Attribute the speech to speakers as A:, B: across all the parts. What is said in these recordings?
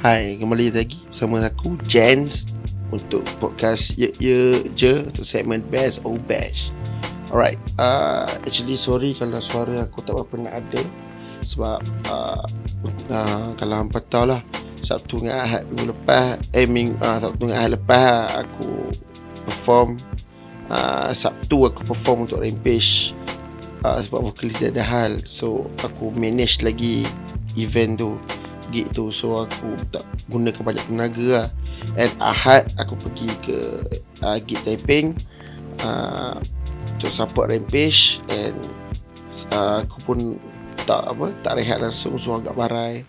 A: Hai, kembali lagi bersama aku Jens untuk podcast Ye Ye Je untuk segmen Best or Bash. Alright, uh, actually sorry kalau suara aku tak berapa nak ada sebab uh, uh, kalau hampa tahu lah Sabtu dengan Ahad minggu lepas eh ming, uh, Sabtu dengan Ahad lepas aku perform uh, Sabtu aku perform untuk Rampage uh, sebab vokalis dia ada hal so aku manage lagi event tu gig tu so aku tak gunakan banyak tenaga lah. And Ahad aku pergi ke uh, gig Taiping uh, untuk support Rampage and uh, aku pun tak apa tak rehat langsung so agak barai.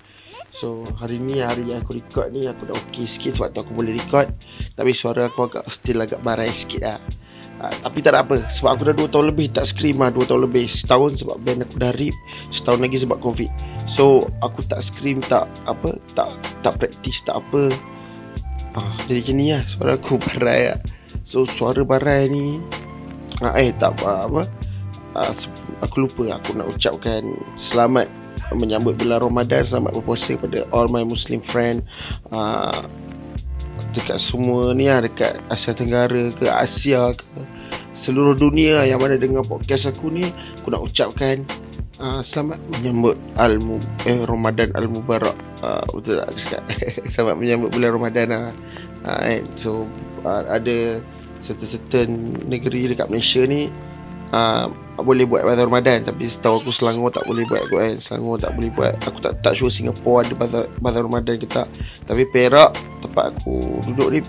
A: So hari ni hari yang aku record ni aku dah okey sikit sebab tu aku boleh record. Tapi suara aku agak still agak barai sikit lah uh, Tapi tak ada apa. Sebab aku dah 2 tahun lebih tak scream lah 2 tahun lebih. Setahun sebab band aku dah rip Setahun lagi sebab covid. So aku tak scream tak apa tak tak practice tak apa. Uh, Jadi macam ni lah suara aku barai lah So suara barai ni uh, Eh tak apa, apa. Uh, Aku lupa aku nak ucapkan selamat menyambut bulan Ramadan selamat berpuasa pada all my muslim friend. Uh, dekat semua ni lah dekat Asia Tenggara ke Asia ke seluruh dunia yang mana dengar podcast aku ni aku nak ucapkan uh, selamat menyambut al eh, Ramadan al Mubarak uh, betul tak cakap? Selamat menyambut bulan Ramadan lah uh, so uh, ada certain-certain negeri dekat Malaysia ni uh, boleh buat bazar Ramadan. Tapi setahu aku Selangor tak boleh buat kan? Selangor tak boleh buat. Aku tak tak sure Singapore ada bazar bazar Ramadan ke tak. Tapi Perak tempat aku duduk ni.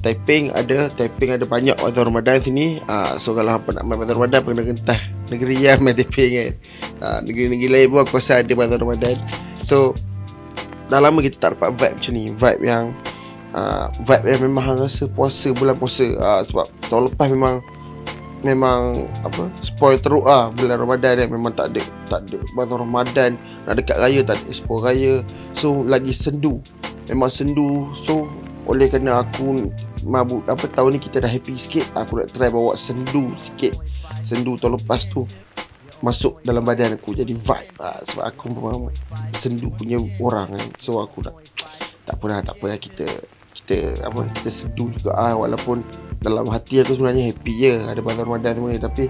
A: Taiping ada Taiping ada banyak bazar Ramadan sini. Uh, so kalau hampa nak main bazar Ramadan kena gentah negeri yang main Taiping kan. Uh, negeri-negeri lain pun aku rasa ada bazar Ramadan. So dah lama kita tak dapat vibe macam ni. Vibe yang uh, vibe yang memang rasa puasa bulan puasa. Uh, sebab tahun lepas memang memang apa spoil teruk ah bulan Ramadan ni memang tak ada tak ada bulan Ramadan. Nak dekat raya tak ada expo raya. So lagi sendu memang sendu. So oleh kerana aku mabuk apa tahun ni kita dah happy sikit aku nak try bawa sendu sikit. Sendu tahun lepas tu masuk dalam badan aku. Jadi vibe ah, sebab aku memang sendu punya orang kan. So aku nak tak apa lah tak apa lah kita kita apa kita sendu juga. Ah walaupun dalam hati aku sebenarnya happy je ada bulan Ramadan semua ni. Tapi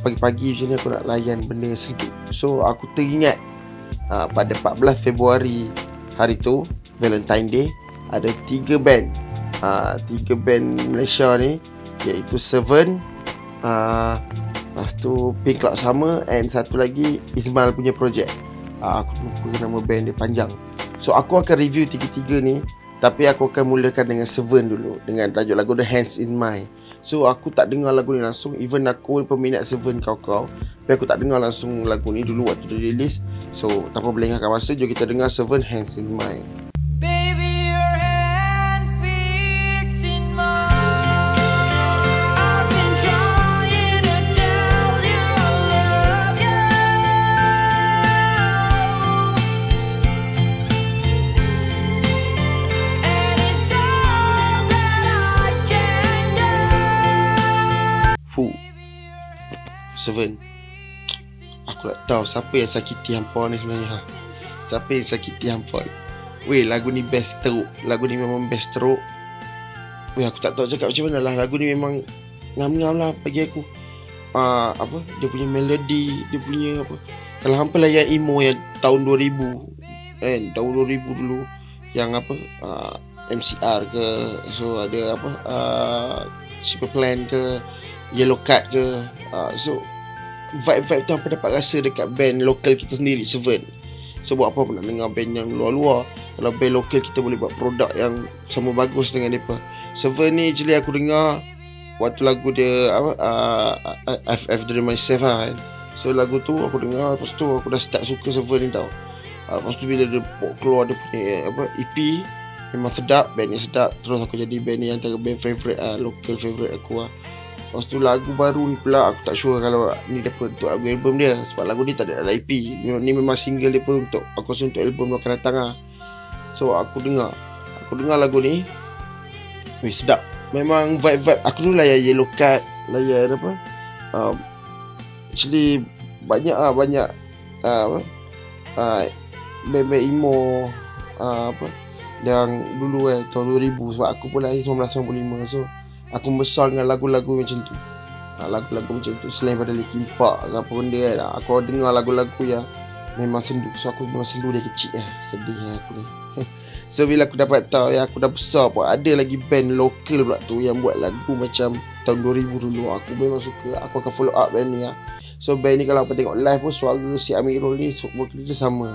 A: pagi-pagi macam ni aku nak layan benda sedih so aku teringat uh, pada 14 Februari hari tu Valentine Day ada tiga band. Uh, tiga band Malaysia ni iaitu Seven uh, lepas tu Pink Cloud Summer and satu lagi Ismail punya project. Uh, aku lupa nama band dia panjang. So aku akan review tiga-tiga ni tapi aku akan mulakan dengan Seven dulu Dengan tajuk lagu The Hands In My. So aku tak dengar lagu ni langsung Even aku peminat Seven kau-kau Tapi aku tak dengar langsung lagu ni dulu waktu dia release So tanpa melengahkan masa Jom kita dengar Seven Hands In My Seven. Aku nak tahu siapa yang sakiti hampa ni sebenarnya ha? Siapa yang sakiti hampa ni? Weh lagu ni best teruk. Lagu ni memang best teruk. Weh aku tak tahu cakap macam mana lah. Lagu ni memang Ngam-ngam lah bagi aku. Uh, Apa? Dia punya melodi Dia punya apa? Kalau hampa lah yang emo yang tahun 2000 Kan? Tahun 2000 dulu. Yang apa? Uh, MCR ke? So ada apa? Uh, Super Plan ke? Yellow Card ke? Uh, So Vibe-vibe tu apa dapat rasa Dekat band lokal kita sendiri Seven. So buat apa pun nak dengar band yang luar-luar. Kalau band lokal kita boleh buat produk yang Sama bagus dengan mereka. Seven ni actually aku dengar Waktu lagu dia apa uh, FF Dream Myself lah kan? So lagu tu aku dengar Lepas tu aku dah start suka Seven ni tau. Uh, Lepas tu bila dia keluar dia punya apa, EP Memang sedap Band ni sedap. Terus aku jadi band ni Antara band favourite uh, Local favourite aku lah Lepas tu lagu baru ni pula Aku tak sure kalau ni dapat untuk lagu album dia. Sebab lagu ni tak ada dalam EP Ni memang single dia pun untuk Aku rasa untuk album akan datang lah. So aku dengar. Aku dengar lagu ni. Weh sedap. Memang vibe-vibe Aku dulu layan Yellow Card Layan apa? Um, Actually Banyak lah banyak uh, Apa? Uh, emo uh, Apa? Yang dulu eh tahun 2000 sebab aku pun lahir 1995 so aku besar dengan lagu-lagu macam tu. Lagu-lagu macam tu selain pada Linkin Park ke apa benda kan aku dengar lagu-lagu yang memang sendu so aku memang sendu dari kecil lah sedih lah aku ni. So bila aku dapat tahu yang aku dah besar pun ada lagi band lokal pula tu yang buat lagu macam tahun 2000 dulu. Aku memang suka aku akan follow up band ni lah so band ni kalau aku tengok live pun suara si Amirul ni vocal dia sama.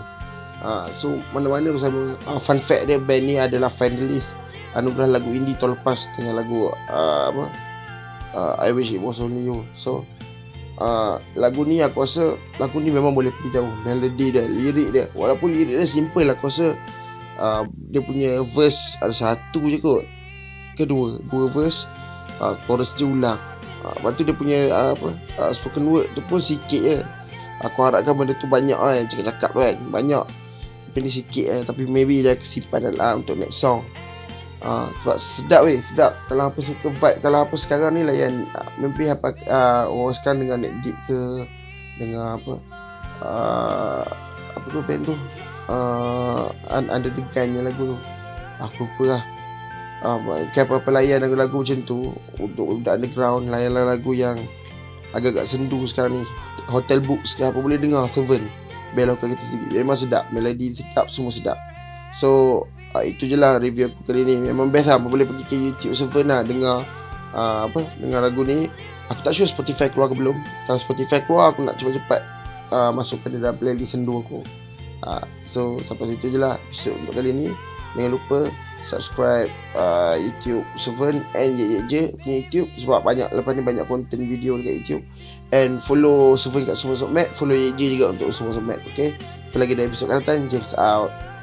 A: Ha, so mana-mana pun sama. Ha, Fun fact dia band ni adalah finalist Anugerah lagu indie tahun lepas Dengan lagu uh, apa uh, I wish it was only you. So uh, Lagu ni aku rasa Lagu ni memang boleh pergi jauh. Melody dia, lirik dia. Walaupun lirik dia simple aku rasa uh, Dia punya verse Ada satu je kot. Kedua Dua verse uh, Chorus dia ulang. Uh, Lepas tu dia punya uh, apa uh, Spoken word tu pun sikit je. Aku harapkan benda tu banyak kan Cakap-cakap kan. Banyak. Pendek sikit eh. Tapi maybe dia kesimpan dalam untuk next song. Ah uh, sebab sedap weh, sedap. Kalau apa suka vibe kalau apa sekarang ni lah yang uh, mimpi apa uh, orang sekarang dengan net deep ke dengan apa uh, apa tu band tu uh, under the lagu tu. Aku lupa lah. Uh, apa apa layan lagu-lagu macam tu untuk underground layan lagu yang agak-agak sendu sekarang ni. Hotel books ke apa boleh dengar seven. Belokkan kita sikit. Memang sedap Melodi sedap Semua sedap. So uh, Itu je lah review aku kali ni. Memang best lah Boleh pergi ke YouTube server lah Dengar uh, Apa Dengar lagu ni. Aku tak sure Spotify keluar ke belum. Kalau Spotify keluar Aku nak cepat-cepat uh, Masukkan dalam playlist sendu aku. Uh, So Sampai situ je lah Episode untuk kali ni. Jangan lupa Subscribe uh, YouTube Seven. And Je Punya YouTube Sebab banyak Lepas ni banyak konten video dekat YouTube. And follow Sufin kat Semua Sokmat Follow Ye juga untuk Semua Sokmat Okay? Apa lagi dari episode akan datang James out